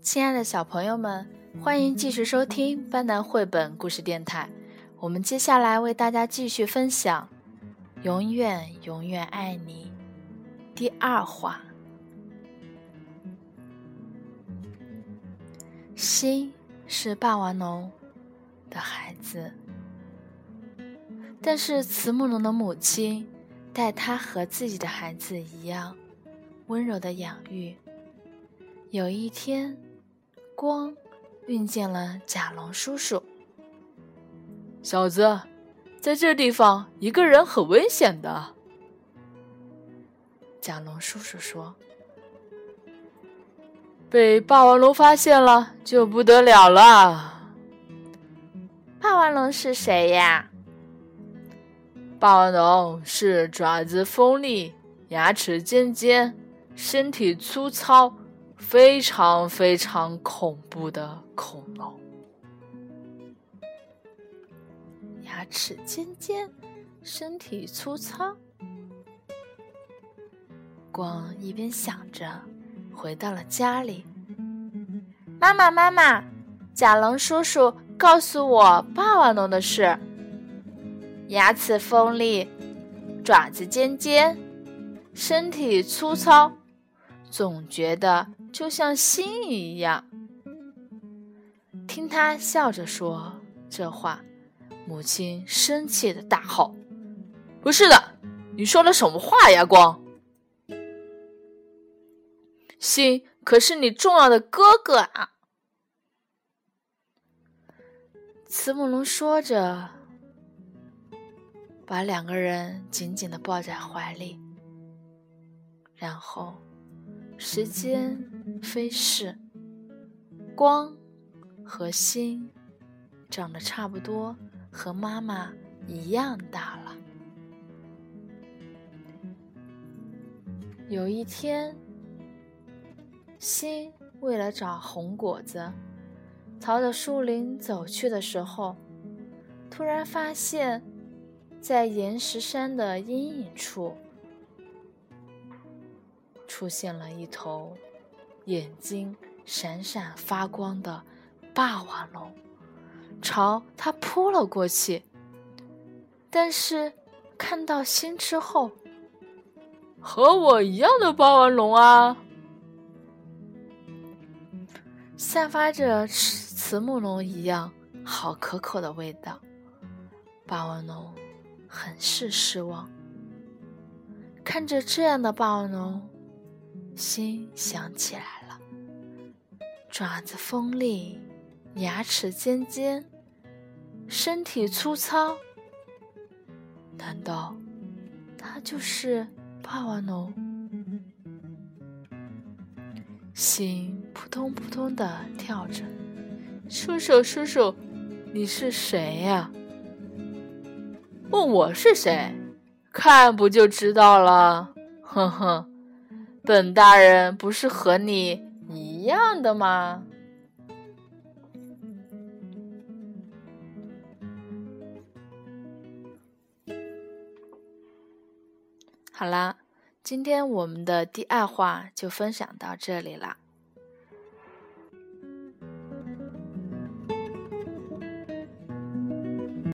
亲爱的小朋友们，欢迎继续收听班南绘本故事电台。我们接下来为大家继续分享《永远永远爱你》第二话。心是霸王龙的孩子，但是慈母龙的母亲待他和自己的孩子一样温柔的养育。有一天。光遇见了甲龙叔叔。小子，在这地方一个人很危险的。甲龙叔叔说：“被霸王龙发现了就不得了了。”霸王龙是谁呀？霸王龙是爪子锋利、牙齿尖尖、身体粗糙。非常非常恐怖的恐龙，牙齿尖尖，身体粗糙。光一边想着，回到了家里。妈妈，妈妈，甲龙叔叔告诉我霸王龙的事：牙齿锋利，爪子尖尖，身体粗糙，总觉得。就像心一样，听他笑着说这话，母亲生气的大吼：“不是的，你说了什么话呀？光，心可是你重要的哥哥啊！”慈母龙说着，把两个人紧紧的抱在怀里，然后。时间飞逝，光和星长得差不多，和妈妈一样大了。有一天，星为了找红果子，朝着树林走去的时候，突然发现，在岩石山的阴影处。出现了一头眼睛闪闪发光的霸王龙，朝他扑了过去。但是看到心之后，和我一样的霸王龙啊，散发着慈母龙一样好可口的味道。霸王龙很是失望，看着这样的霸王龙。心想起来了，爪子锋利，牙齿尖尖，身体粗糙。难道他就是霸王龙？心扑通扑通的跳着。叔叔，叔叔，你是谁呀？问我是谁，看不就知道了？哼哼。本大人不是和你一样的吗？好啦，今天我们的第二话就分享到这里啦。